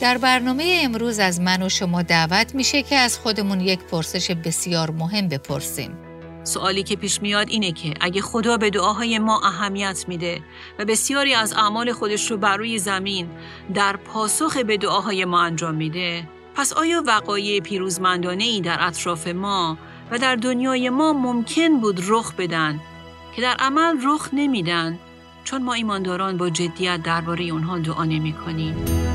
در برنامه امروز از من و شما دعوت میشه که از خودمون یک پرسش بسیار مهم بپرسیم. سوالی که پیش میاد اینه که اگه خدا به دعاهای ما اهمیت میده و بسیاری از اعمال خودش رو بر روی زمین در پاسخ به دعاهای ما انجام میده پس آیا وقایع پیروزمندانه ای در اطراف ما و در دنیای ما ممکن بود رخ بدن که در عمل رخ نمیدن چون ما ایمانداران با جدیت درباره اونها دعا نمی کنیم.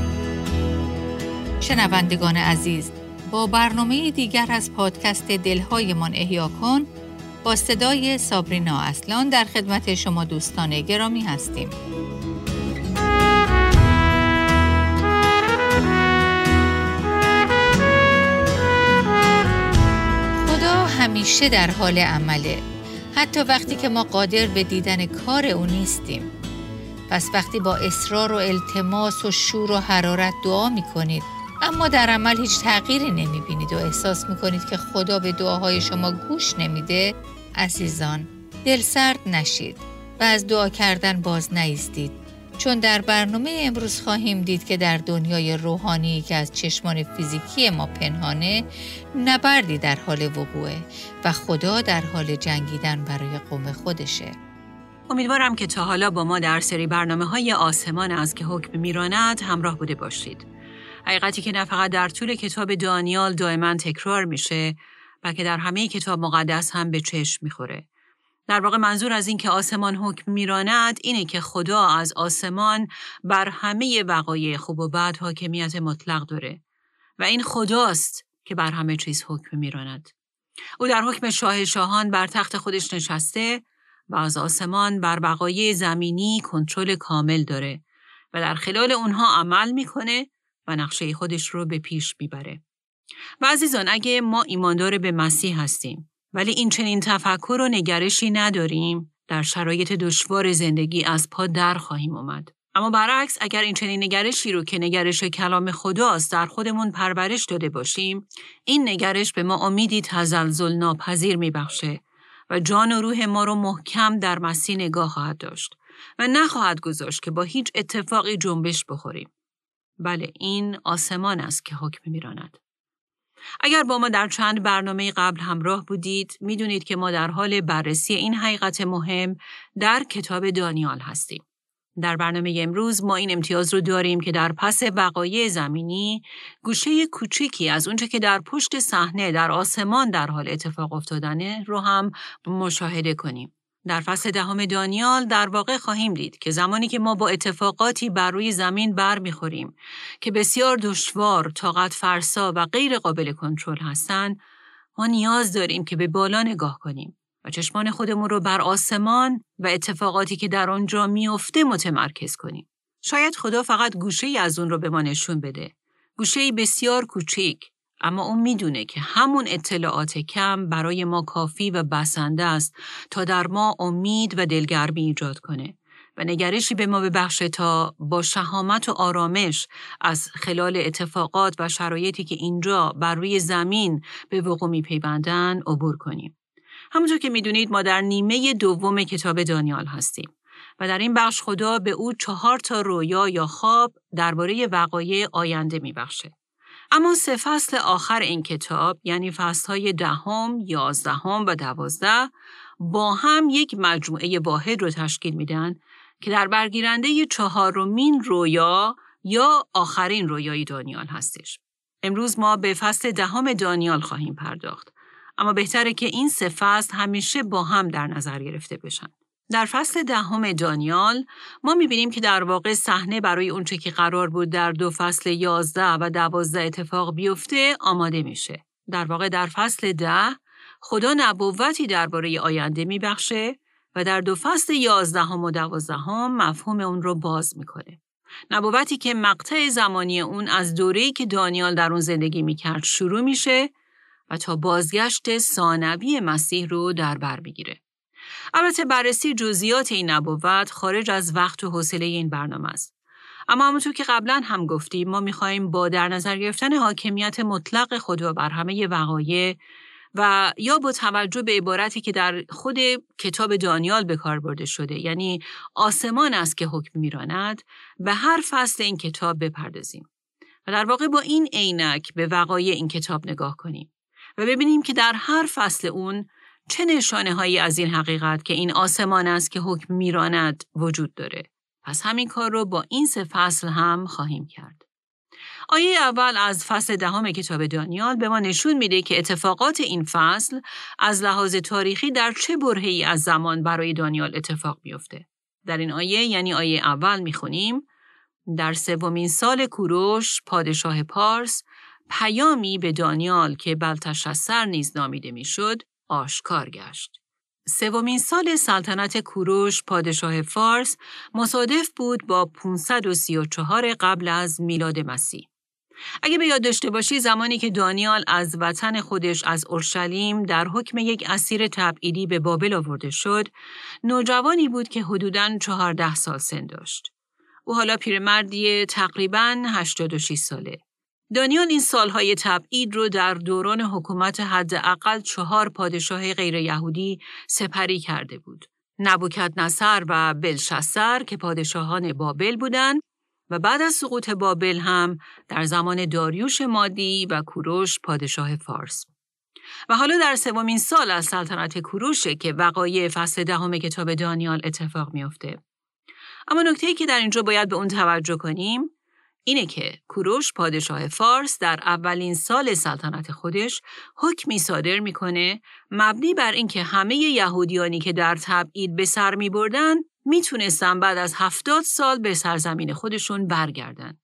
شنوندگان عزیز با برنامه دیگر از پادکست دلهایمان احیا کن با صدای سابرینا اصلان در خدمت شما دوستان گرامی هستیم. خدا همیشه در حال عمله حتی وقتی که ما قادر به دیدن کار او نیستیم پس وقتی با اصرار و التماس و شور و حرارت دعا می کنید اما در عمل هیچ تغییری نمی بینید و احساس می کنید که خدا به دعاهای شما گوش نمیده؟ عزیزان دل سرد نشید و از دعا کردن باز نیستید. چون در برنامه امروز خواهیم دید که در دنیای روحانی که از چشمان فیزیکی ما پنهانه نبردی در حال وقوعه و خدا در حال جنگیدن برای قوم خودشه. امیدوارم که تا حالا با ما در سری برنامه های آسمان از که حکم میراند همراه بوده باشید. حقیقتی که نه فقط در طول کتاب دانیال دائما تکرار میشه بلکه در همه کتاب مقدس هم به چشم می‌خوره. در واقع منظور از این که آسمان حکم میراند اینه که خدا از آسمان بر همه وقایع خوب و بد حاکمیت مطلق داره و این خداست که بر همه چیز حکم میراند. او در حکم شاه شاهان بر تخت خودش نشسته و از آسمان بر وقایع زمینی کنترل کامل داره و در خلال اونها عمل می‌کنه و نقشه خودش رو به پیش می‌بره. و عزیزان اگه ما ایماندار به مسیح هستیم ولی این چنین تفکر و نگرشی نداریم در شرایط دشوار زندگی از پا در خواهیم اومد. اما برعکس اگر این چنین نگرشی رو که نگرش کلام خداست در خودمون پرورش داده باشیم این نگرش به ما امیدی تزلزل ناپذیر میبخشه و جان و روح ما رو محکم در مسیح نگاه خواهد داشت و نخواهد گذاشت که با هیچ اتفاقی جنبش بخوریم. بله این آسمان است که حکم میراند. اگر با ما در چند برنامه قبل همراه بودید می‌دونید که ما در حال بررسی این حقیقت مهم در کتاب دانیال هستیم. در برنامه امروز ما این امتیاز رو داریم که در پس وقایع زمینی گوشه کوچیکی از اونچه که در پشت صحنه در آسمان در حال اتفاق افتادنه رو هم مشاهده کنیم. در فصل دهم دانیال در واقع خواهیم دید که زمانی که ما با اتفاقاتی بر روی زمین بر می‌خوریم که بسیار دشوار، طاقت فرسا و غیر قابل کنترل هستند، ما نیاز داریم که به بالا نگاه کنیم و چشمان خودمون رو بر آسمان و اتفاقاتی که در آنجا میافته متمرکز کنیم. شاید خدا فقط گوشه ای از اون رو به ما نشون بده. گوشه بسیار کوچیک اما اون می‌دونه که همون اطلاعات کم برای ما کافی و بسنده است تا در ما امید و دلگرمی ایجاد کنه و نگرشی به ما ببخشه تا با شهامت و آرامش از خلال اتفاقات و شرایطی که اینجا بر روی زمین به وقوع میپیوندن عبور کنیم. همونطور که می‌دونید ما در نیمه دوم کتاب دانیال هستیم و در این بخش خدا به او چهار تا رویا یا خواب درباره وقایع آینده میبخشه. اما سه فصل آخر این کتاب یعنی فصلهای دهم، یازدهم و دوازده با هم یک مجموعه واحد رو تشکیل میدن که در برگیرنده چهارمین رویا یا آخرین رویای دانیال هستش. امروز ما به فصل دهم دانیال خواهیم پرداخت. اما بهتره که این سه فصل همیشه با هم در نظر گرفته بشن. در فصل دهم دانیال ما می‌بینیم که در واقع صحنه برای اونچه که قرار بود در دو فصل یازده و دوازده اتفاق بیفته آماده میشه. در واقع در فصل ده خدا نبوتی درباره آینده میبخشه و در دو فصل یازدهم و دوازدهم مفهوم اون رو باز می‌کنه. نبوتی که مقطع زمانی اون از دوره‌ای که دانیال در اون زندگی می‌کرد شروع میشه و تا بازگشت ثانوی مسیح رو در بر می‌گیره. البته بررسی جزئیات این نبوت خارج از وقت و حوصله این برنامه است. اما همونطور که قبلا هم گفتیم ما می‌خواهیم با در نظر گرفتن حاکمیت مطلق خدا بر همه وقایع و یا با توجه به عبارتی که در خود کتاب دانیال به کار برده شده یعنی آسمان است که حکم میراند به هر فصل این کتاب بپردازیم و در واقع با این عینک به وقایع این کتاب نگاه کنیم و ببینیم که در هر فصل اون چه نشانه هایی از این حقیقت که این آسمان است که حکم میراند وجود داره. پس همین کار رو با این سه فصل هم خواهیم کرد. آیه اول از فصل دهم کتاب دانیال به ما نشون میده که اتفاقات این فصل از لحاظ تاریخی در چه برهی از زمان برای دانیال اتفاق میفته. در این آیه یعنی آیه اول می‌خونیم در سومین سال کوروش پادشاه پارس پیامی به دانیال که بلتشسر نیز نامیده می‌شد آشکار گشت. سومین سال سلطنت کوروش پادشاه فارس مصادف بود با 534 قبل از میلاد مسیح. اگه به یاد داشته باشی زمانی که دانیال از وطن خودش از اورشلیم در حکم یک اسیر تبعیدی به بابل آورده شد، نوجوانی بود که حدوداً 14 سال سن داشت. او حالا پیرمردی تقریباً 86 ساله. دانیال این سالهای تبعید رو در دوران حکومت حداقل چهار پادشاه غیر یهودی سپری کرده بود. نبوکت نصر و بلشسر که پادشاهان بابل بودند و بعد از سقوط بابل هم در زمان داریوش مادی و کوروش پادشاه فارس. و حالا در سومین سال از سلطنت کوروشه که وقایع فصل دهم کتاب دانیال اتفاق میافته. اما نکته که در اینجا باید به اون توجه کنیم اینه که کوروش پادشاه فارس در اولین سال سلطنت خودش حکمی صادر می‌کنه مبنی بر اینکه همه یهودیانی که در تبعید به سر می بردن می‌تونستن بعد از هفتاد سال به سرزمین خودشون برگردن.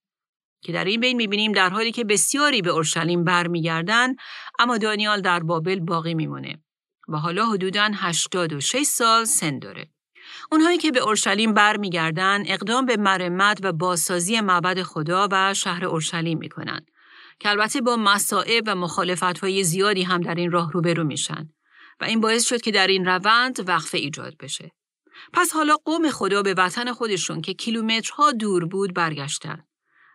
که در این بین می‌بینیم در حالی که بسیاری به اورشلیم برمیگردن اما دانیال در بابل باقی میمونه و حالا حدوداً 86 سال سن داره. اونهایی که به اورشلیم برمیگردن اقدام به مرمت و بازسازی معبد خدا و شهر اورشلیم می‌کنن که البته با مسائب و مخالفت‌های زیادی هم در این راه روبرو میشن و این باعث شد که در این روند وقفه ایجاد بشه. پس حالا قوم خدا به وطن خودشون که کیلومترها دور بود برگشتن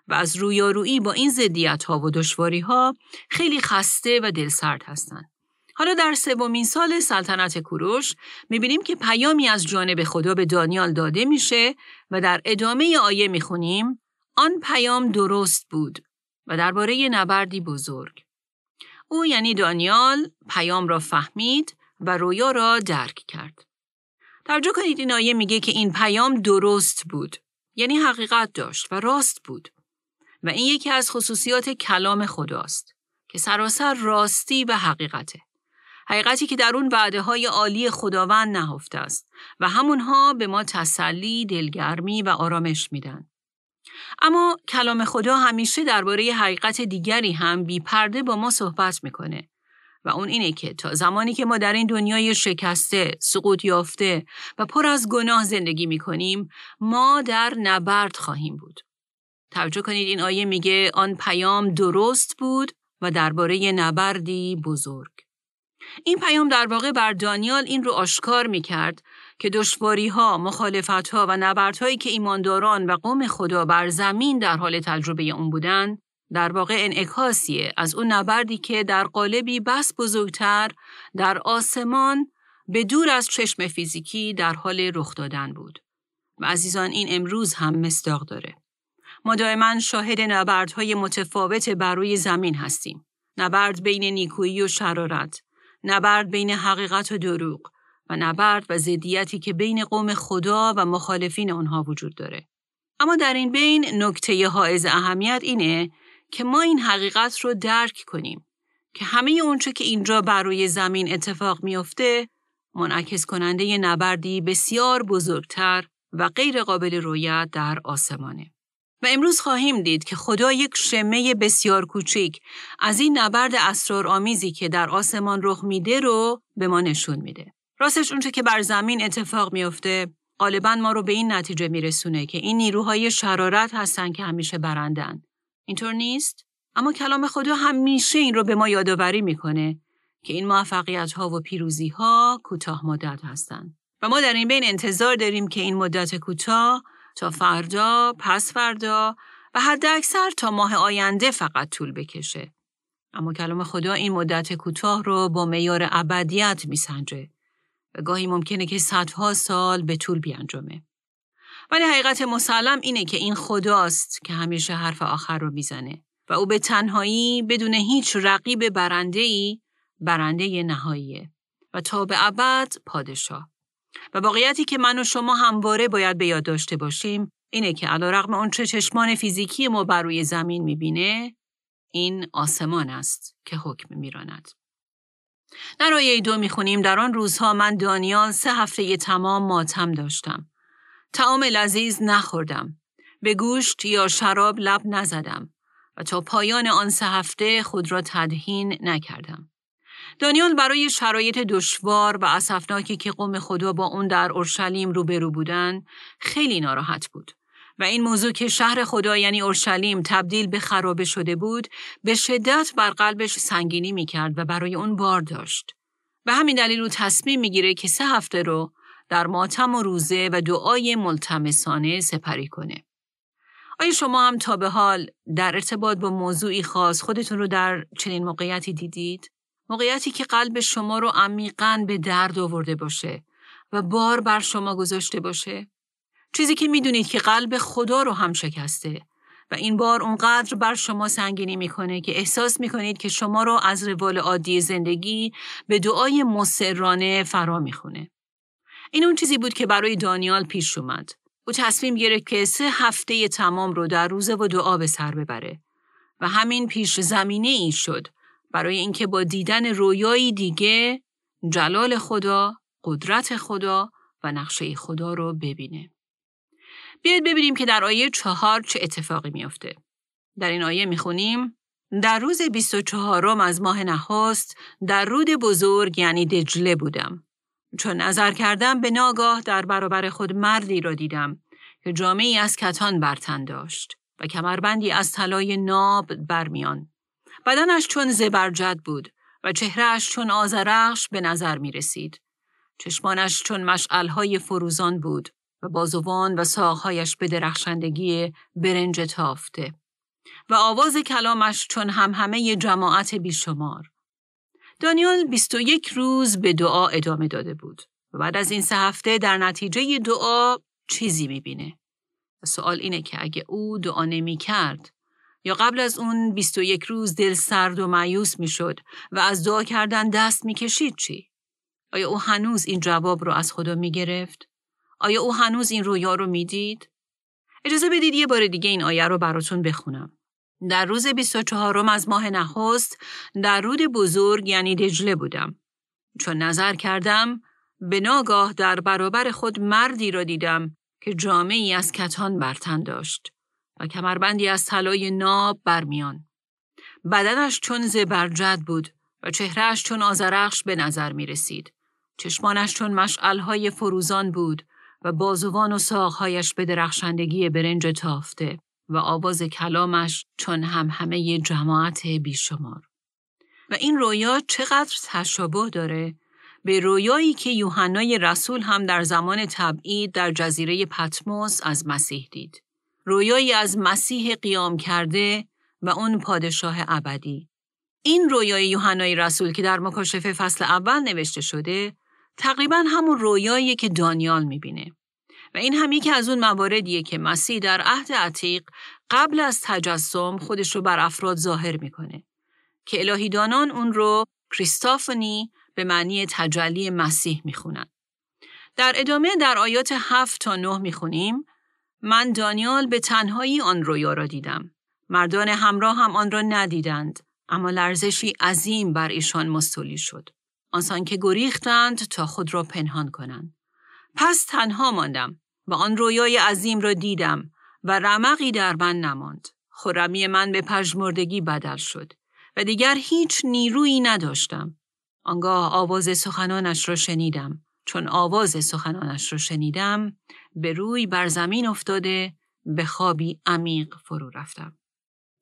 و از رویارویی با این زدیت ها و دشواری ها خیلی خسته و دلسرد هستند. حالا در سومین سال سلطنت کوروش می‌بینیم که پیامی از جانب خدا به دانیال داده میشه و در ادامه آیه می‌خونیم آن پیام درست بود و درباره نبردی بزرگ. او یعنی دانیال پیام را فهمید و رویا را درک کرد. توجه کنید این آیه میگه که این پیام درست بود. یعنی حقیقت داشت و راست بود. و این یکی از خصوصیات کلام خداست که سراسر راستی و حقیقته. حقیقتی که در اون وعده های عالی خداوند نهفته است و همونها به ما تسلی، دلگرمی و آرامش میدن. اما کلام خدا همیشه درباره حقیقت دیگری هم بی پرده با ما صحبت می‌کنه و اون اینه که تا زمانی که ما در این دنیای شکسته، سقوط یافته و پر از گناه زندگی می‌کنیم ما در نبرد خواهیم بود. توجه کنید این آیه میگه آن پیام درست بود و درباره نبردی بزرگ. این پیام در واقع بر دانیال این رو آشکار می کرد که دشواری ها، مخالفت ها و نبردهایی که ایمانداران و قوم خدا بر زمین در حال تجربه اون بودن در واقع انعکاسیه از اون نبردی که در قالبی بس بزرگتر در آسمان به دور از چشم فیزیکی در حال رخ دادن بود. و عزیزان این امروز هم مصداق داره. ما دائما شاهد نبردهای متفاوت بر روی زمین هستیم. نبرد بین نیکویی و شرارت، نبرد بین حقیقت و دروغ و نبرد و زدیتی که بین قوم خدا و مخالفین آنها وجود داره. اما در این بین نکته حائز اهمیت اینه که ما این حقیقت رو درک کنیم که همه اونچه که اینجا بر روی زمین اتفاق میافته منعکس کننده نبردی بسیار بزرگتر و غیر قابل رویت در آسمانه. و امروز خواهیم دید که خدا یک شمه بسیار کوچیک از این نبرد اسرارآمیزی که در آسمان رخ میده رو به ما نشون میده. راستش اونچه که بر زمین اتفاق میفته غالبا ما رو به این نتیجه میرسونه که این نیروهای شرارت هستن که همیشه برندن. اینطور نیست؟ اما کلام خدا همیشه این رو به ما یادآوری می‌کنه که این موفقیت ها و پیروزی ها کوتاه مدت هستند. و ما در این بین انتظار داریم که این مدت کوتاه تا فردا، پس فردا و حد اکثر تا ماه آینده فقط طول بکشه. اما کلام خدا این مدت کوتاه رو با میار ابدیت میسنجه و گاهی ممکنه که صدها سال به طول بیانجامه. ولی حقیقت مسلم اینه که این خداست که همیشه حرف آخر رو می‌زنه و او به تنهایی بدون هیچ رقیب برنده ای برنده نهاییه و تا به ابد پادشاه. و واقعیتی که من و شما همواره باید به یاد داشته باشیم اینه که علا رقم اون چه چشمان فیزیکی ما بر روی زمین می‌بینه این آسمان است که حکم میراند. در آیه دو می‌خونیم در آن روزها من دانیال سه هفته تمام ماتم داشتم. تعام لذیذ نخوردم. به گوشت یا شراب لب نزدم و تا پایان آن سه هفته خود را تدهین نکردم. دانیال برای شرایط دشوار و اسفناکی که قوم خدا با اون در اورشلیم روبرو بودن خیلی ناراحت بود و این موضوع که شهر خدا یعنی اورشلیم تبدیل به خرابه شده بود به شدت بر قلبش سنگینی می‌کرد و برای اون بار داشت. به همین دلیل او تصمیم می‌گیره که سه هفته رو در ماتم و روزه و دعای ملتمسانه سپری کنه. آیا شما هم تا به حال در ارتباط با موضوعی خاص خودتون رو در چنین موقعیتی دیدید؟ موقعیتی که قلب شما رو عمیقا به درد آورده باشه و بار بر شما گذاشته باشه؟ چیزی که می‌دونید که قلب خدا رو هم شکسته و این بار اونقدر بر شما سنگینی می‌کنه که احساس می‌کنید که شما رو از روال عادی زندگی به دعای مسررانه فرا می‌خونه. این اون چیزی بود که برای دانیال پیش اومد. او تصمیم گرفت که سه هفته تمام رو در روزه و دعا به سر ببره و همین پیش زمینه ای شد برای اینکه با دیدن رویایی دیگه جلال خدا، قدرت خدا و نقشه خدا رو ببینه. بیاید ببینیم که در آیه چهار چه اتفاقی میافته. در این آیه می‌خونیم در روز 24 از ماه نخست در رود بزرگ یعنی دجله بودم. چون نظر کردم به ناگاه در برابر خود مردی را دیدم که جامعی از کتان برتن داشت و کمربندی از طلای ناب برمیان. بدنش چون زبرجد بود و چهرهش چون آزرخش به نظر می رسید. چشمانش چون مشعلهای فروزان بود و بازوان و ساقهایش به درخشندگی برنج تافته و آواز کلامش چون هم همه جماعت بیشمار. دانیال 21 روز به دعا ادامه داده بود و بعد از این سه هفته در نتیجه دعا چیزی می‌بینه. و سوال اینه که اگه او دعا نمی کرد یا قبل از اون 21 روز دل سرد و معیوس می‌شد و از دعا کردن دست می‌کشید چی؟ آیا او هنوز این جواب رو از خدا می گرفت؟ آیا او هنوز این رویا رو می‌دید؟ اجازه بدید یه بار دیگه این آیه رو براتون بخونم. در روز 24 از ماه نخست در رود بزرگ یعنی دجله بودم. چون نظر کردم به ناگاه در برابر خود مردی را دیدم که جامعی از کتان برتن داشت و کمربندی از طلای ناب برمیان. بدنش چون زبرجد بود و چهرهش چون آزرخش به نظر می رسید. چشمانش چون مشعلهای فروزان بود و بازوان و ساقهایش به درخشندگی برنج تافته و آواز کلامش چون هم همه جماعت بیشمار. و این رویا چقدر تشابه داره به رویایی که یوحنای رسول هم در زمان تبعید در جزیره پتموس از مسیح دید. رویایی از مسیح قیام کرده و اون پادشاه ابدی. این رویای یوحنای رسول که در مکاشفه فصل اول نوشته شده تقریبا همون رویایی که دانیال می‌بینه. و این هم یکی از اون مواردیه که مسیح در عهد عتیق قبل از تجسم خودش رو بر افراد ظاهر می‌کنه که الهیدانان اون رو کریستافنی به معنی تجلی مسیح می‌خونن. در ادامه در آیات هفت تا نه می‌خونیم من دانیال به تنهایی آن رویا را دیدم. مردان همراه هم آن را ندیدند اما لرزشی عظیم بر ایشان مستولی شد. آنسان که گریختند تا خود را پنهان کنند. پس تنها ماندم و آن رویای عظیم را دیدم و رمقی در من نماند. خورمی من به پژمردگی بدل شد و دیگر هیچ نیرویی نداشتم. آنگاه آواز سخنانش را شنیدم. چون آواز سخنانش را شنیدم به روی بر زمین افتاده به خوابی عمیق فرو رفتم.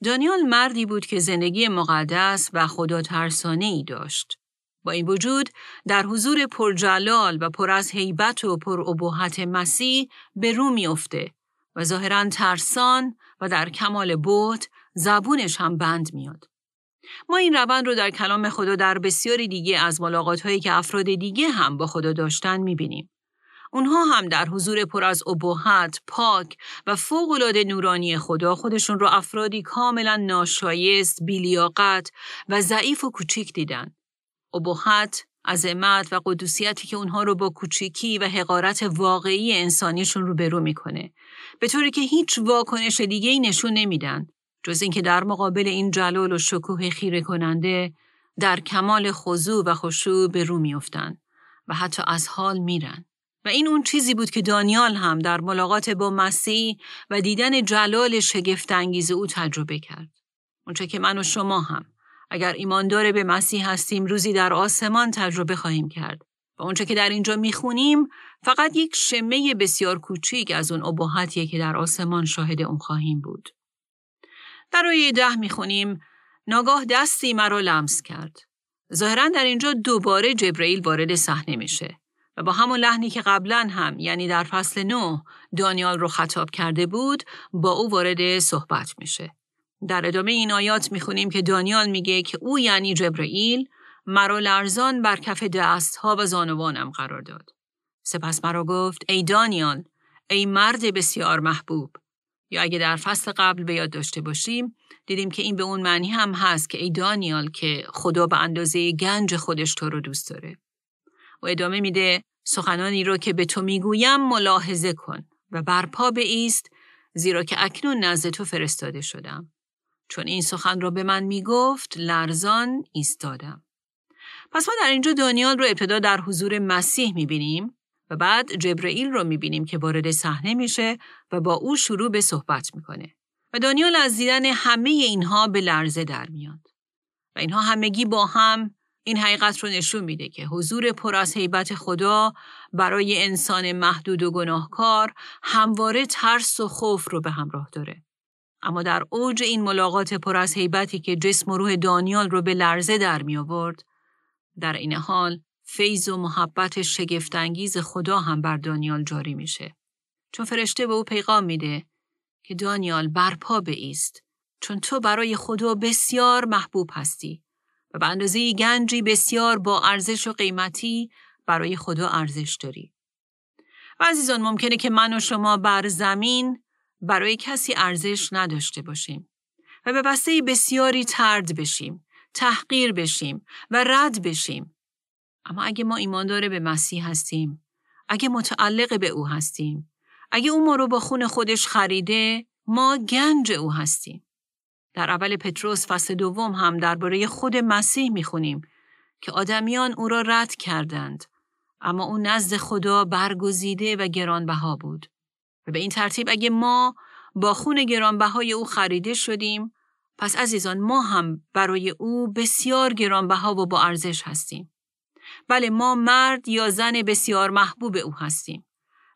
دانیال مردی بود که زندگی مقدس و خدا ترسانه ای داشت. با این وجود در حضور پرجلال و پر از هیبت و پر ابهت مسیح به رو میافته و ظاهرا ترسان و در کمال بود زبونش هم بند میاد. ما این روند رو در کلام خدا در بسیاری دیگه از ملاقات هایی که افراد دیگه هم با خدا داشتن می‌بینیم. اونها هم در حضور پر از ابهت، پاک و فوقالعاده نورانی خدا خودشون رو افرادی کاملا ناشایست، بیلیاقت و ضعیف و کوچیک دیدن. ابهت، عظمت و قدوسیتی که اونها رو با کوچیکی و حقارت واقعی انسانیشون رو برو می‌کنه. به طوری که هیچ واکنش دیگه ای نشون نمیدن. جز اینکه در مقابل این جلال و شکوه خیره کننده در کمال خضوع و خشوع به رو میافتند و حتی از حال میرن. و این اون چیزی بود که دانیال هم در ملاقات با مسیح و دیدن جلال شگفتانگیز او تجربه کرد. اونچه که من و شما هم اگر ایماندار به مسیح هستیم روزی در آسمان تجربه خواهیم کرد. و اونچه که در اینجا می‌خونیم فقط یک شمه بسیار کوچیک از اون ابهتیه که در آسمان شاهد اون خواهیم بود. در آیه ده می‌خونیم ناگاه دستی مرا لمس کرد. ظاهرا در اینجا دوباره جبرئیل وارد صحنه میشه و با همون لحنی که قبلا هم یعنی در فصل 9 دانیال رو خطاب کرده بود با او وارد صحبت میشه. در ادامه این آیات می‌خونیم که دانیال میگه که او یعنی جبرئیل مرا لرزان بر کف ها و زانوانم قرار داد. سپس مرا گفت ای دانیال ای مرد بسیار محبوب یا اگه در فصل قبل به یاد داشته باشیم دیدیم که این به اون معنی هم هست که ای دانیال که خدا به اندازه گنج خودش تو رو دوست داره. و ادامه میده سخنانی رو که به تو می‌گویم ملاحظه کن و برپا ایست زیرا که اکنون نزد تو فرستاده شدم. چون این سخن را به من می‌گفت لرزان ایستادم. پس ما در اینجا دانیال رو ابتدا در حضور مسیح می‌بینیم و بعد جبرئیل رو می‌بینیم که وارد صحنه میشه و با او شروع به صحبت می‌کنه. و دانیال از دیدن همه اینها به لرزه در میاد. و اینها همگی با هم این حقیقت رو نشون میده که حضور پر از حیبت خدا برای انسان محدود و گناهکار همواره ترس و خوف رو به همراه داره. اما در اوج این ملاقات پر از حیبتی که جسم و روح دانیال رو به لرزه در می آورد، در این حال فیض و محبت شگفتانگیز خدا هم بر دانیال جاری میشه. چون فرشته به او پیغام میده که دانیال برپا ایست چون تو برای خدا بسیار محبوب هستی و به اندازه گنجی بسیار با ارزش و قیمتی برای خدا ارزش داری. و عزیزان ممکنه که من و شما بر زمین برای کسی ارزش نداشته باشیم و به بسته بسیاری ترد بشیم، تحقیر بشیم و رد بشیم. اما اگه ما ایماندار به مسیح هستیم، اگه متعلق به او هستیم، اگه او ما رو با خون خودش خریده ما گنج او هستیم. در اول پتروس فصل دوم هم درباره خود مسیح می‌خونیم که آدمیان او را رد کردند اما او نزد خدا برگزیده و گرانبها بود. و به این ترتیب اگه ما با خون گرانبهای او خریده شدیم پس عزیزان ما هم برای او بسیار گرانبها و با ارزش هستیم. بله ما مرد یا زن بسیار محبوب او هستیم.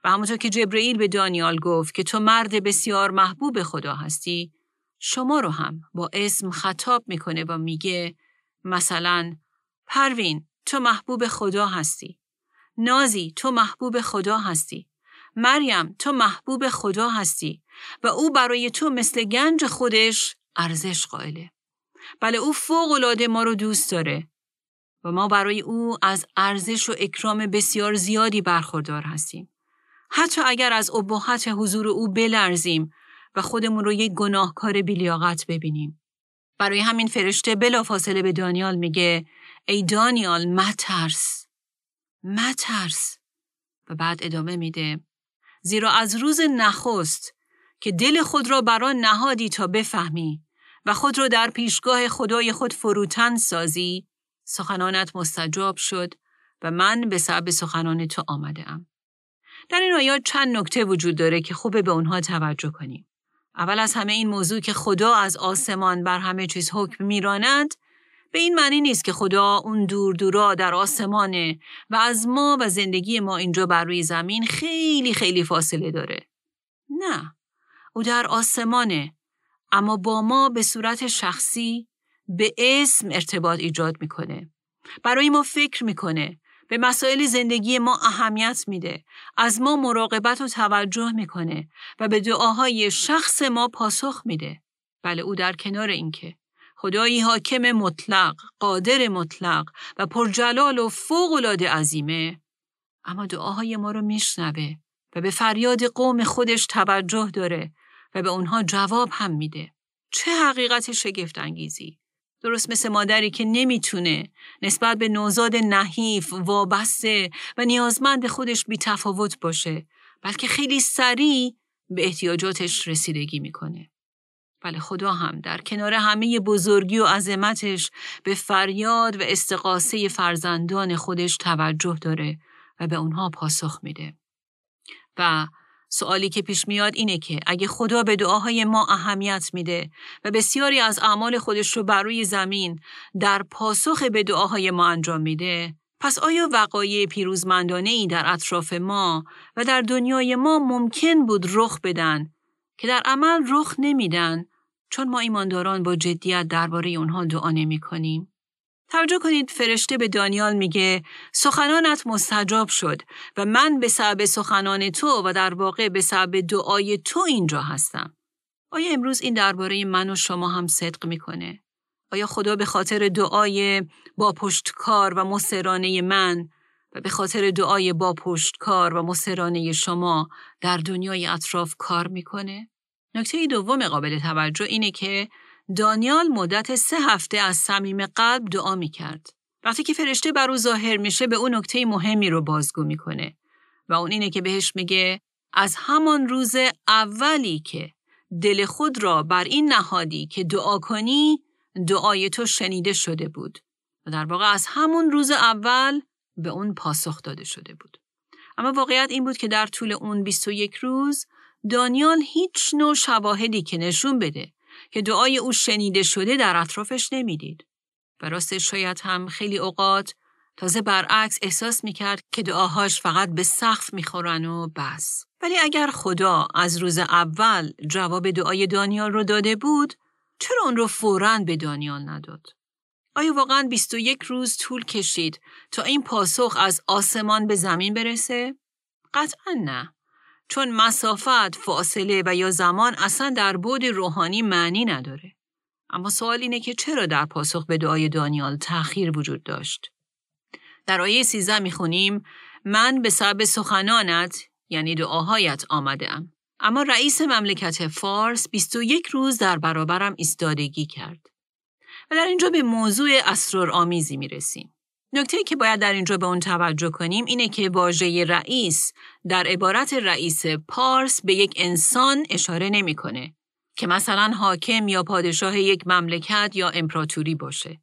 و همونطور که جبرئیل به دانیال گفت که تو مرد بسیار محبوب خدا هستی شما رو هم با اسم خطاب می‌کنه و میگه مثلا پروین تو محبوب خدا هستی. نازی تو محبوب خدا هستی. مریم تو محبوب خدا هستی. و او برای تو مثل گنج خودش ارزش قائله. بله او فوق العاده ما رو دوست داره. و ما برای او از ارزش و اکرام بسیار زیادی برخوردار هستیم. حتی اگر از ابهت حضور او بلرزیم و خودمون رو یک گناهکار بیلیاقت ببینیم. برای همین فرشته بلافاصله به دانیال میگه ای دانیال مترس مترس و بعد ادامه میده زیرا از روز نخست که دل خود را بران نهادی تا بفهمی و خود را در پیشگاه خدای خود فروتن سازی سخنانت مستجاب شد و من به سبب سخنان تو آمده ام. در این آیات چند نکته وجود داره که خوبه به اونها توجه کنیم. اول از همه این موضوع که خدا از آسمان بر همه چیز حکم میراند به این معنی نیست که خدا اون دور دورا در آسمانه و از ما و زندگی ما اینجا بر روی زمین خیلی خیلی فاصله داره. نه. او در آسمانه اما با ما به صورت شخصی به اسم ارتباط ایجاد می‌کنه. برای ما فکر می‌کنه به مسائل زندگی ما اهمیت میده از ما مراقبت و توجه می‌کنه و به دعاهای شخص ما پاسخ میده بله او در کنار اینکه خدایی حاکم مطلق قادر مطلق و پرجلال و فوق العاده عظیمه اما دعاهای ما رو میشنوه و به فریاد قوم خودش توجه داره و به اونها جواب هم میده. چه حقیقت شگفت انگیزی؟ درست مثل مادری که نمی‌تونه نسبت به نوزاد نحیف، وابسته و نیازمند خودش بی تفاوت باشه بلکه خیلی سریع به احتیاجاتش رسیدگی می‌کنه. بله خدا هم در کنار همه بزرگی و عظمتش به فریاد و استقاسه فرزندان خودش توجه داره و به اونها پاسخ میده. و سوالی که پیش میاد اینه که اگه خدا به دعاهای ما اهمیت میده و بسیاری از اعمال خودش رو بر روی زمین در پاسخ به دعاهای ما انجام میده پس آیا وقایع پیروزمندانه ای در اطراف ما و در دنیای ما ممکن بود رخ بدن که در عمل رخ نمیدن چون ما ایمانداران با جدیت درباره اونها دعا نمی کنیم؟ توجه کنید فرشته به دانیال میگه سخنانت مستجاب شد و من به سبب سخنان تو و در واقع به سبب دعای تو اینجا هستم. آیا امروز این درباره من و شما هم صدق می‌کنه؟ آیا خدا به خاطر دعای با پشتکار و مسرانه من و به خاطر دعای با پشتکار و مسرانه شما در دنیای اطراف کار می‌کنه؟ نکته دوم قابل توجه اینه که دانیال مدت سه هفته از صمیم قلب دعا می کرد. وقتی که فرشته بر او ظاهر میشه به اون نکته مهمی رو بازگو می‌کنه و اون اینه که بهش میگه از همان روز اولی که دل خود را بر این نهادی که دعا کنی دعای تو شنیده شده بود و در واقع از همون روز اول به اون پاسخ داده شده بود. اما واقعیت این بود که در طول اون 21 روز دانیال هیچ نوع شواهدی که نشون بده که دعای او شنیده شده در اطرافش نمی‌دید. و شاید هم خیلی اوقات تازه برعکس احساس می‌کرد که دعاهاش فقط به سقف می‌خورن و بس. ولی اگر خدا از روز اول جواب دعای دانیال رو داده بود، چرا اون رو فوراً به دانیال نداد؟ آیا واقعا 21 روز طول کشید تا این پاسخ از آسمان به زمین برسه؟ قطعا نه. چون مسافت، فاصله و یا زمان اصلا در بود روحانی معنی نداره. اما سوال اینه که چرا در پاسخ به دعای دانیال تأخیر وجود داشت؟ در آیه 13 می‌خونیم من به سبب سخنانت یعنی دعاهایت آمدم. اما رئیس مملکت فارس 21 روز در برابرم ایستادگی کرد. و در اینجا به موضوع اسرارآمیزی می رسیم. نکته که باید در اینجا به اون توجه کنیم اینه که واژه رئیس در عبارت رئیس پارس به یک انسان اشاره نمی‌کنه که مثلا حاکم یا پادشاه یک مملکت یا امپراتوری باشه.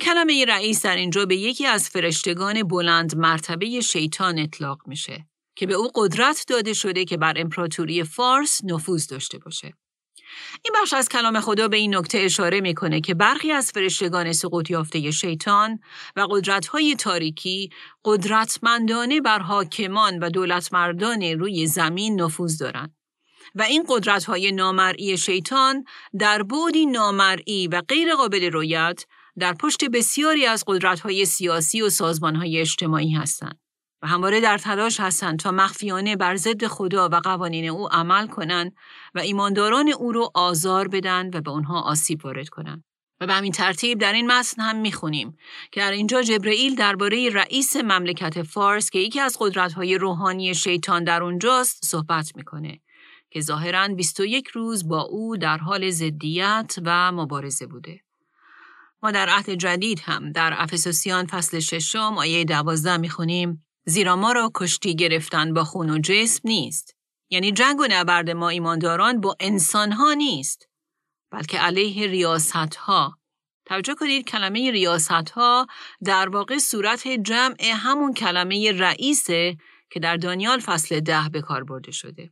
کلمه رئیس در اینجا به یکی از فرشتگان بلند مرتبه شیطان اطلاق میشه که به او قدرت داده شده که بر امپراتوری فارس نفوذ داشته باشه. این بخش از کلام خدا به این نکته اشاره می‌کنه که برخی از فرشتگان سقوط یافته شیطان و قدرت‌های تاریکی قدرتمندانه بر حاکمان و دولتمردان روی زمین نفوذ دارند. و این قدرت‌های نامرئی شیطان در بودی نامرئی و غیر قابل رویت در پشت بسیاری از قدرت‌های سیاسی و سازمان‌های اجتماعی هستند. و همواره در تلاش هستند تا مخفیانه بر ضد خدا و قوانین او عمل کنند و ایمانداران او رو آزار بدن و به آنها آسیب وارد کنند. و به همین ترتیب در این متن هم می‌خونیم که در اینجا جبرئیل درباره رئیس مملکت فارس که یکی از قدرت‌های روحانی شیطان در اونجاست صحبت می‌کنه که ظاهرا 21 روز با او در حال ضدیت و مبارزه بوده. ما در عهد جدید هم در افسوسیان فصل ششم آیه دوازده می‌خونیم زیرا ما را کشتی گرفتن با خون و جسم نیست. یعنی جنگ و نبرد ما ایمانداران با انسانها نیست. بلکه علیه ریاست ها. توجه کنید کلمه ریاست ها در واقع صورت جمع همون کلمه رئیسه که در دانیال فصل ده به کار برده شده.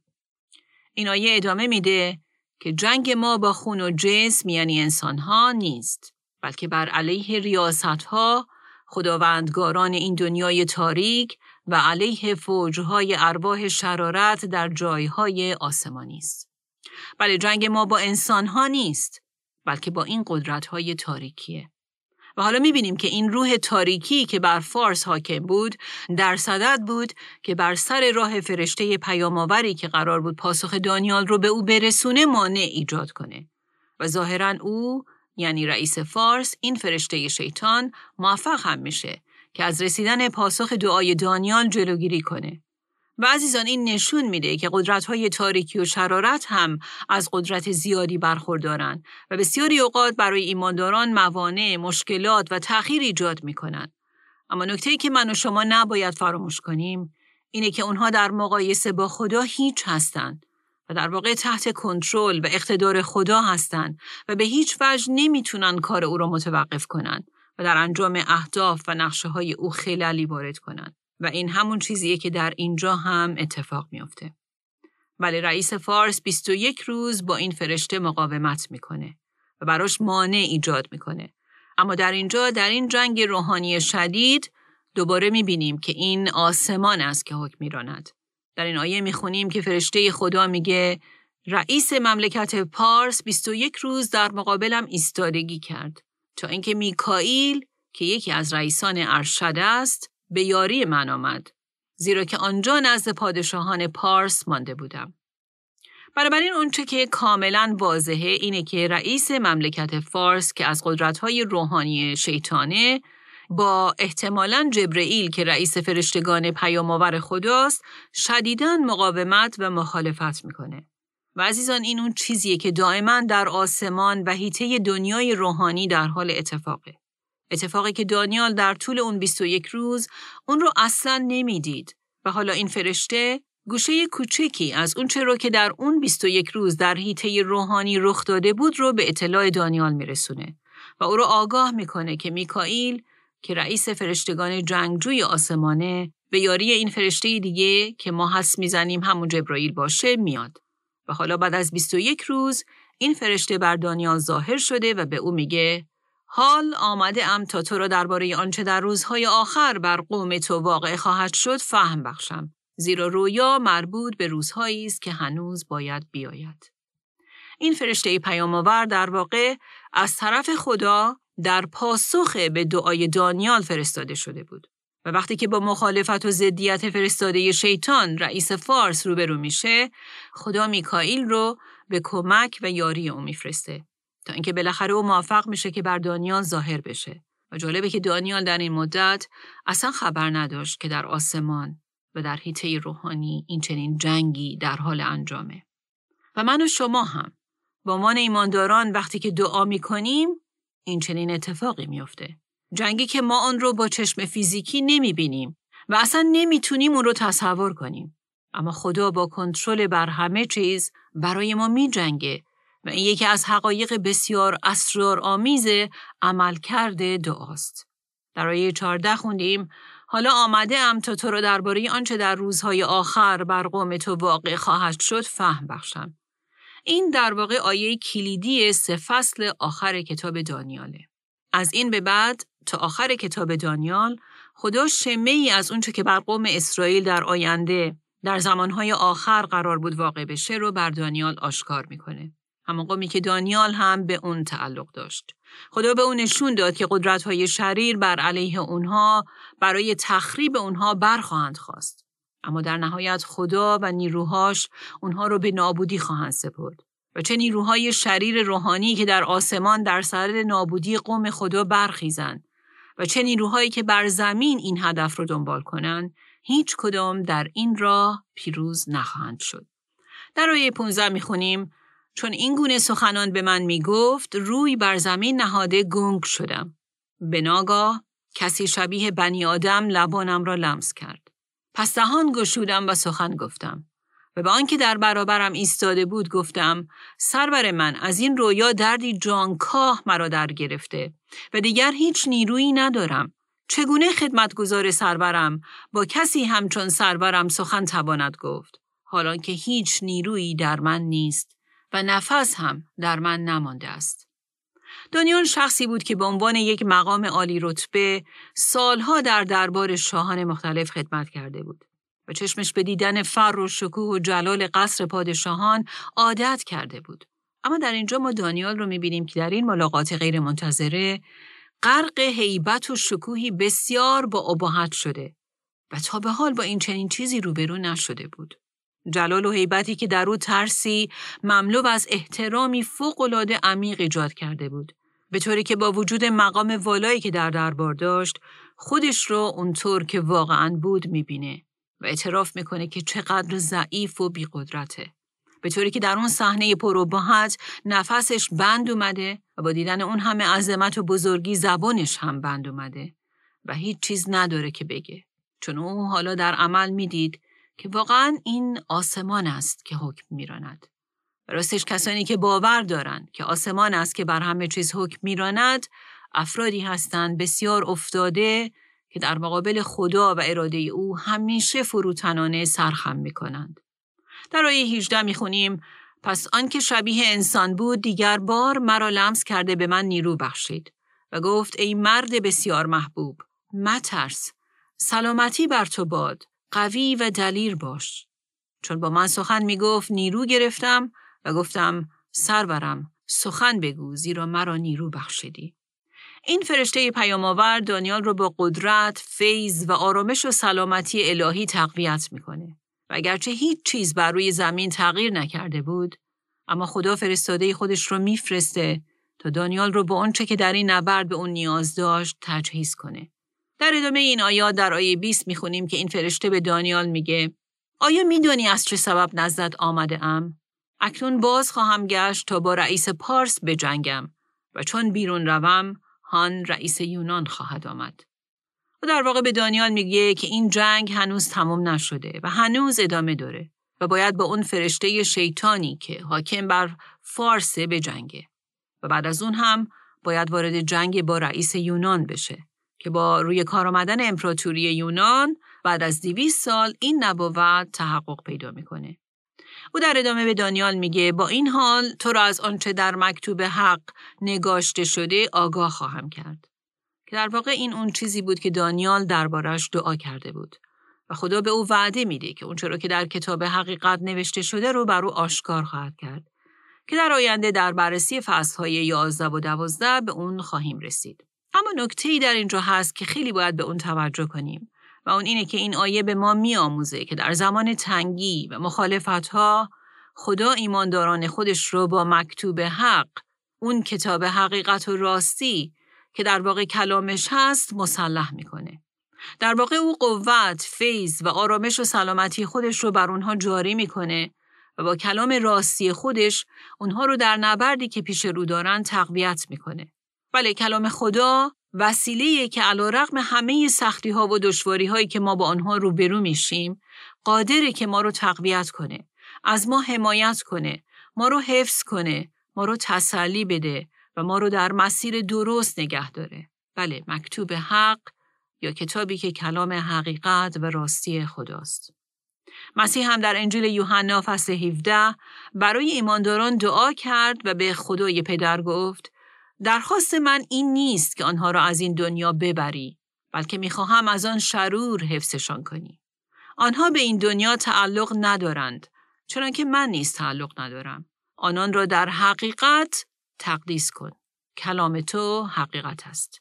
این آیه ادامه میده که جنگ ما با خون و جسم یعنی انسانها نیست. بلکه بر علیه ریاست ها خداوندگاران این دنیای تاریک و علیه فوجهای ارواح شرارت در جایهای آسمانی است. بله جنگ ما با انسانها نیست بلکه با این قدرتهای تاریکیه. و حالا می‌بینیم که این روح تاریکی که بر فارس حاکم بود در صدد بود که بر سر راه فرشته پیامآوری که قرار بود پاسخ دانیال رو به او برسونه مانع ایجاد کنه و ظاهرا او یعنی رئیس فارس این فرشته شیطان موفق هم میشه که از رسیدن پاسخ دعای دانیال جلوگیری کنه. و عزیزان این نشون میده که قدرت های تاریکی و شرارت هم از قدرت زیادی برخوردارن و بسیاری اوقات برای ایمانداران موانع، مشکلات و تأخیر ایجاد می‌کنن. اما نکته ای که من و شما نباید فراموش کنیم اینه که اونها در مقایسه با خدا هیچ هستند و در واقع تحت کنترل و اقتدار خدا هستند و به هیچ وجه نمی‌تونن کار او را متوقف کنند و در انجام اهداف و نقشه های او خلالی وارد کنند و این همون چیزیه که در اینجا هم اتفاق میافته. ولی رئیس فارس 21 روز با این فرشته مقاومت می‌کنه و براش مانع ایجاد می‌کنه. اما در اینجا در این جنگ روحانی شدید دوباره می‌بینیم که این آسمان است که حکم میراند. در این آیه می‌خونیم که فرشته خدا میگه رئیس مملکت پارس 21 روز در مقابلم ایستادگی کرد. تا اینکه میکائیل که یکی از رئیسان ارشد است به یاری من آمد. زیرا که آنجا نزد پادشاهان پارس مانده بودم. بنابراین اونچه که کاملا واضحه اینه که رئیس مملکت فارس که از قدرت‌های روحانی شیطانه با احتمالا جبرئیل که رئیس فرشتگان پیامآور خداست شدیداً مقاومت و مخالفت می‌کنه. و عزیزان این اون چیزیه که دائما در آسمان و هیته دنیای روحانی در حال اتفاقه. اتفاقی که دانیال در طول اون 21 روز اون رو اصلا نمی‌دید و حالا این فرشته گوشه کوچکی از اون رو که در اون 21 روز در هیته روحانی رخ داده بود رو به اطلاع دانیال میرسونه و او رو آگاه می‌کنه که میکائیل که رئیس فرشتگان جنگجوی آسمانه به یاری این فرشته دیگه که ما حس می‌زنیم همون جبرائیل باشه میاد. و حالا بعد از 21 روز این فرشته بر دانیال ظاهر شده و به او میگه حال آمده ام تا تو را درباره آنچه در روزهای آخر بر قوم تو واقع خواهد شد فهم بخشم زیرا رویا مربوط به روزهایی است که هنوز باید بیاید. این فرشته پیامآور در واقع از طرف خدا در پاسخ به دعای دانیال فرستاده شده بود و وقتی که با مخالفت و ضدیت فرستاده شیطان رئیس فارس روبرو میشه خدا میکائیل رو به کمک و یاری او میفرسته تا اینکه بالاخره او موفق میشه که بر دانیال ظاهر بشه. و جالبه که دانیال در این مدت اصلا خبر نداشت که در آسمان و در حیطه روحانی این چنین جنگی در حال انجامه. و من و شما هم با عنوان ایمانداران وقتی که دعا می‌کنیم این چنین اتفاقی میافته. جنگی که ما آن رو با چشم فیزیکی نمی بینیم و اصلا نمی‌تونیم اون رو تصور کنیم. اما خدا با کنترل بر همه چیز برای ما می جنگه و این یکی از حقایق بسیار آمیز عمل کرده دعاست. در آیه 14 خوندیم حالا آمده ام تا تو رو درباره آنچه در روزهای آخر بر قوم تو واقع خواهد شد فهم بخشم. این در واقع آیه کلیدی سه فصل آخر کتاب دانیاله. از این به بعد تا آخر کتاب دانیال خدا شمه ای از اونچه که بر قوم اسرائیل در آینده در زمانهای آخر قرار بود واقع بشه رو بر دانیال آشکار می‌کنه. همون قومی که دانیال هم به اون تعلق داشت. خدا به اون نشون داد که قدرت‌های شریر بر علیه اونها برای تخریب اونها برخواهند خواست. اما در نهایت خدا و نیروهاش اونها رو به نابودی خواهند سپرد. و چه نیروهای شریر روحانی که در آسمان در سر نابودی قوم خدا برخیزند و چه نیروهایی که بر زمین این هدف رو دنبال کنند هیچ کدام در این راه پیروز نخواهند شد. در آیه 15 می‌خونیم چون این گونه سخنان به من می‌گفت روی بر زمین نهاده گنگ شدم. به ناگاه کسی شبیه بنی آدم لبانم را لمس کرد. پس دهان گشودم و سخن گفتم. و به آنکه در برابرم ایستاده بود گفتم سربر من از این رویا دردی جانکاه مرا در گرفته و دیگر هیچ نیرویی ندارم. چگونه خدمتگزار سرورم با کسی همچون سرورم سخن تواند گفت؟ حالا که هیچ نیرویی در من نیست و نفس هم در من نمانده است. دانیال شخصی بود که به عنوان یک مقام عالی رتبه سالها در دربار شاهان مختلف خدمت کرده بود و چشمش به دیدن فر و شکوه و جلال قصر پادشاهان عادت کرده بود. اما در اینجا ما دانیال رو می‌بینیم که در این ملاقات غیر منتظره غرق هیبت و شکوهی بسیار با ابهت شده و تا به حال با این چنین چیزی روبرو نشده بود. جلال و هیبتی که در او ترسی مملو از احترامی فوقالعاده عمیق ایجاد کرده بود به طوری که با وجود مقام والایی که در دربار داشت خودش رو اونطور که واقعا بود می‌بینه و اعتراف می‌کنه که چقدر ضعیف و بیقدرته. به طوری که در اون صحنه پروباحت نفسش بند اومده و با دیدن اون همه عظمت و بزرگی زبانش هم بند اومده و هیچ چیز نداره که بگه. چون او حالا در عمل می‌دید که واقعا این آسمان است که حکم میراند. راستش کسانی که باور دارند که آسمان است که بر همه چیز حکم میراند افرادی هستند بسیار افتاده که در مقابل خدا و اراده او همیشه فروتنانه سرخم می کنند. در آیه 18 می خونیم پس آنکه شبیه انسان بود دیگر بار مرا لمس کرده به من نیرو بخشید و گفت ای مرد بسیار محبوب مترس سلامتی بر تو باد قوی و دلیر باش چون با من سخن می گفت نیرو گرفتم و گفتم سرورم سخن بگو زیرا مرا نیرو بخشیدی این فرشته پیامآور دانیال رو با قدرت، فیض و آرامش و سلامتی الهی تقویت می‌کنه. و اگرچه هیچ چیز بر روی زمین تغییر نکرده بود، اما خدا فرستاده خودش رو میفرسته تا دانیال رو با آنچه که در این نبرد به اون نیاز داشت تجهیز کنه. در ادامه این آیات در آیه 20 می‌خونیم که این فرشته به دانیال میگه آیا می‌دونی از چه سبب نزدت آمده ام؟ اکنون باز خواهم گشت تا با رئیس پارس بجنگم و چون بیرون روم هان رئیس یونان خواهد آمد. و در واقع به دانیال میگه که این جنگ هنوز تمام نشده و هنوز ادامه داره و باید با اون فرشته شیطانی که حاکم بر فارس بجنگه و بعد از اون هم باید وارد جنگ با رئیس یونان بشه که با روی کار آمدن امپراتوری یونان بعد از دیویس سال این نبوت تحقق پیدا می‌کنه. او در ادامه به دانیال میگه با این حال تو را از آنچه در مکتوب حق نگاشته شده آگاه خواهم کرد. که در واقع این اون چیزی بود که دانیال دربارش دعا کرده بود. و خدا به او وعده میده که اونچه را که در کتاب حقیقت نوشته شده رو بر او آشکار خواهد کرد. که در آینده در بررسی فصلهای 11 و 12 به اون خواهیم رسید. اما نکته ای در اینجا هست که خیلی باید به اون توجه کنیم. و اون اینه که این آیه به ما میآموزه که در زمان تنگی و مخالفتها خدا ایمانداران خودش رو با مکتوب حق اون کتاب حقیقت و راستی که در واقع کلامش هست مسلح می‌کنه. در واقع او قوت، فیض و آرامش و سلامتی خودش رو بر اونها جاری می‌کنه و با کلام راستی خودش اونها رو در نبردی که پیش رو دارن تقویت می‌کنه. بله کلام خدا وسیله که علا رقم همه سختی ها و دشواری هایی که ما با آنها روبرو میشیم قادره که ما رو تقویت کنه از ما حمایت کنه ما رو حفظ کنه ما رو تسلی بده و ما رو در مسیر درست نگه داره. بله مکتوب حق یا کتابی که کلام حقیقت و راستی خداست. مسیح هم در انجیل یوحنا فصل 17 برای ایمانداران دعا کرد و به خدای پدر گفت درخواست من این نیست که آنها را از این دنیا ببری بلکه می‌خواهم از آن شرور حفظشان کنی. آنها به این دنیا تعلق ندارند چنانکه من نیز تعلق ندارم. آنان را در حقیقت تقدیس کن. کلام تو حقیقت است.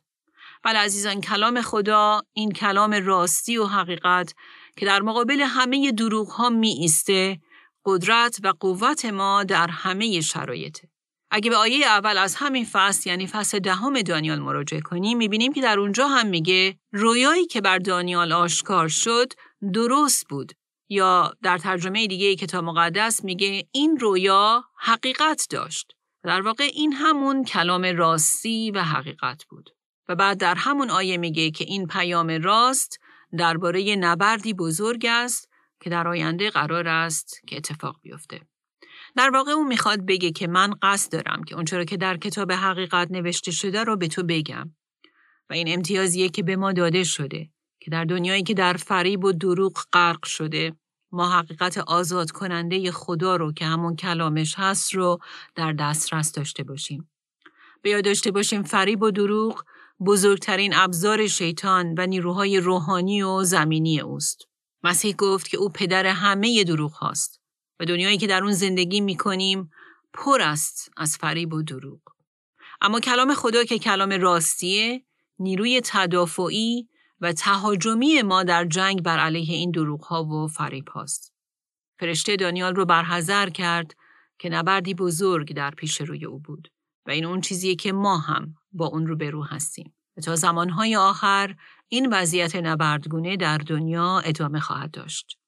بله عزیزان کلام خدا این کلام راستی و حقیقت که در مقابل همه دروغ ها می ایسته قدرت و قوت ما در همه شرایطه اگه به آیه اول از همین فصل یعنی فصل دهم دانیال مراجعه کنیم می‌بینیم که در اونجا هم میگه رویایی که بر دانیال آشکار شد درست بود. یا در ترجمه دیگه کتاب مقدس میگه این رویا حقیقت داشت. در واقع این همون کلام راستی و حقیقت بود. و بعد در همون آیه میگه که این پیام راست درباره نبردی بزرگ است که در آینده قرار است که اتفاق بیفته. در واقع او می‌خواد بگه که من قصد دارم که اونچه که در کتاب حقیقت نوشته شده رو به تو بگم و این امتیازیه که به ما داده شده که در دنیایی که در فریب و دروغ غرق شده ما حقیقت آزاد کننده خدا رو که همون کلامش هست رو در دسترس داشته باشیم. به یاد داشته باشیم فریب و دروغ بزرگترین ابزار شیطان و نیروهای روحانی و زمینی اوست. مسیح گفت که او پدر همه دروغ هاست. و دنیایی که در اون زندگی می کنیم پر است از فریب و دروغ. اما کلام خدا که کلام راستیه نیروی تدافعی و تهاجمی ما در جنگ بر علیه این دروغ ها و فریب هاست. فرشته دانیال رو برحضر کرد که نبردی بزرگ در پیش روی او بود و این اون چیزیه که ما هم با اون رو به رو هستیم. و تا زمانهای آخر این وضعیت نبردگونه در دنیا ادامه خواهد داشت.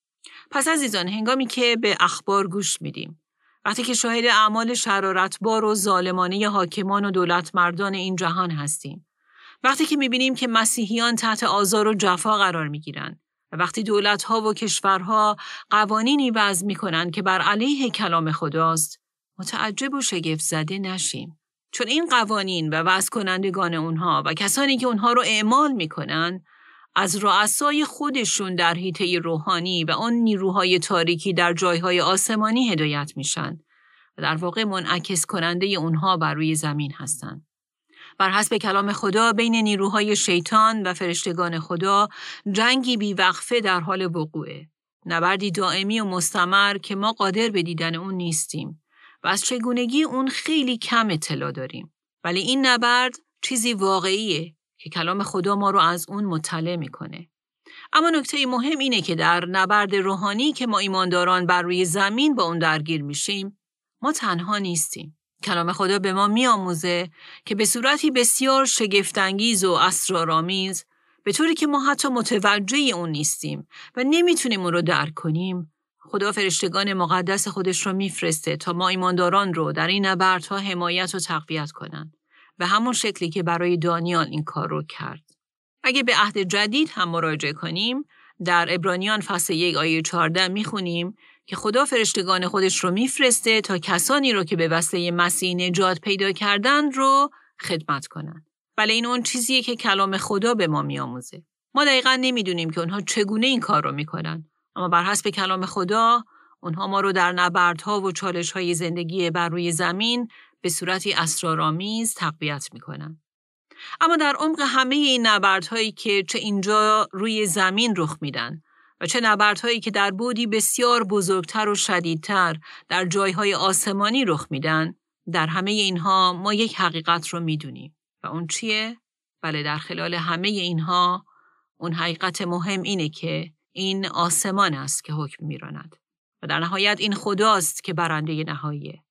پس عزیزان هنگامی که به اخبار گوش میدیم. وقتی که شاهد اعمال شرارتبار و ظالمانه حاکمان و دولت مردان این جهان هستیم. وقتی که می‌بینیم که مسیحیان تحت آزار و جفا قرار می‌گیرند و وقتی دولتها و کشورها قوانینی وضع می‌کنند که بر علیه کلام خداست متعجب و شگفت زده نشیم. چون این قوانین و وضع کنندگان اونها و کسانی که اونها رو اعمال می‌کنن از رؤسای خودشون در حیطه روحانی و آن نیروهای تاریکی در جایهای آسمانی هدایت میشن و در واقع منعکس کننده اونها بر روی زمین هستند. بر حسب کلام خدا بین نیروهای شیطان و فرشتگان خدا جنگی بیوقفه در حال وقوعه. نبردی دائمی و مستمر که ما قادر به دیدن اون نیستیم و از چگونگی اون خیلی کم اطلاع داریم. ولی این نبرد چیزی واقعیه که کلام خدا ما رو از اون مطلع می‌کنه. اما نکته مهم اینه که در نبرد روحانی که ما ایمانداران بر روی زمین با اون درگیر میشیم ما تنها نیستیم. کلام خدا به ما میآموزه که به صورتی بسیار شگفتانگیز و اسرارآمیز به طوری که ما حتی متوجه اون نیستیم و نمی‌تونیم اون رو درک کنیم خدا فرشتگان مقدس خودش رو میفرسته تا ما ایمانداران رو در این نبردها حمایت و تقویت کنند به همون شکلی که برای دانیال این کار رو کرد. اگه به عهد جدید هم مراجعه کنیم در ابرانیان فصل یک آیه 14 می‌خونیم که خدا فرشتگان خودش رو میفرسته تا کسانی رو که به وسیله مسیح نجات پیدا کردن رو خدمت کنند. ولی این اون چیزیه که کلام خدا به ما میآموزه. ما دقیقا نمی‌دونیم که اونها چگونه این کار رو می‌کنن. اما بر حسب کلام خدا اونها ما رو در نبردها و چالشهای زندگی بر روی زمین به صورتی اسرارآمیز تقویت می‌کنن. اما در عمق همه این نبردهایی که چه اینجا روی زمین رخ میدن و چه نبردهایی که در بودی بسیار بزرگتر و شدیدتر در جایهای آسمانی رخ میدن در همه اینها ما یک حقیقت رو می‌دونیم و اون چیه؟ بله در خلال همه اینها اون حقیقت مهم اینه که این آسمان است که حکم میراند و در نهایت این خداست که برنده نهاییه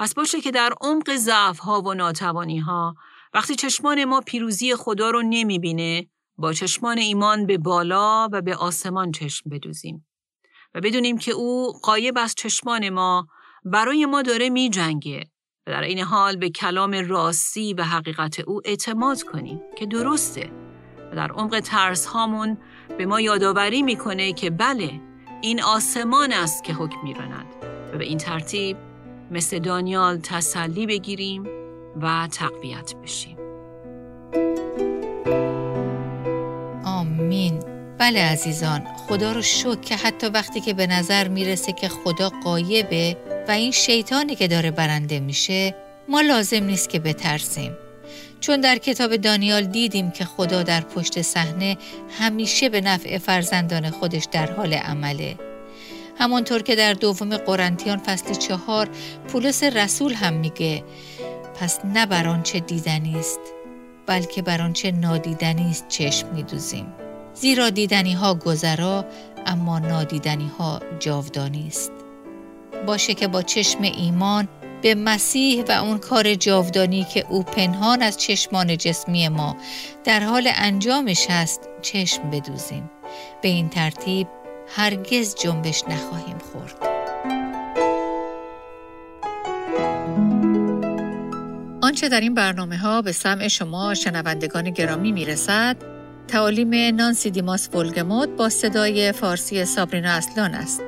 پس باشه که در عمق ضعف ها و ناتوانی ها وقتی چشمان ما پیروزی خدا رو نمی‌بینه با چشمان ایمان به بالا و به آسمان چشم بدوزیم. و بدونیم که او قایب از چشمان ما برای ما داره می جنگه و در این حال به کلام راستی و حقیقت او اعتماد کنیم که درسته. و در عمق ترس هامون به ما یادآوری می‌کنه که بله این آسمان است که حکم میراند. و به این ترتیب مثل دانیال تسلی بگیریم و تقویت بشیم. آمین. بله عزیزان خدا رو شکر که حتی وقتی که به نظر می‌رسه که خدا قایبه و این شیطانی که داره برنده میشه ما لازم نیست که بترسیم. چون در کتاب دانیال دیدیم که خدا در پشت صحنه همیشه به نفع فرزندان خودش در حال عمله. همانطور که در دوم قرنتیان فصل چهار پولس رسول هم میگه پس نه بر آنچه دیدنی است بلکه بر آنچه نادیدنی است چشم میدوزیم. زیرا دیدنی ها گذرا اما نادیدنی ها جاودانی است. باشه که با چشم ایمان به مسیح و اون کار جاودانی که او پنهان از چشمان جسمی ما در حال انجامش است چشم بدوزیم. به این ترتیب هرگز جنبش نخواهیم خورد. آنچه در این برنامه ها به سمع شما شنوندگان گرامی می رسد، تعالیم نانسی دیماس ولگموت با صدای فارسی سابرینا اصلان است.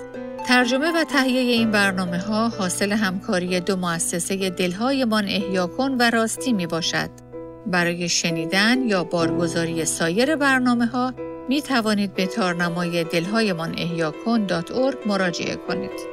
ترجمه و تهیه این برنامه ها حاصل همکاری دو مؤسسه دلهایمان احیا کن و راستی می باشد. برای شنیدن یا بارگزاری سایر برنامه ها می توانید به تارنمای دلهایمان احیا کن مراجعه کنید.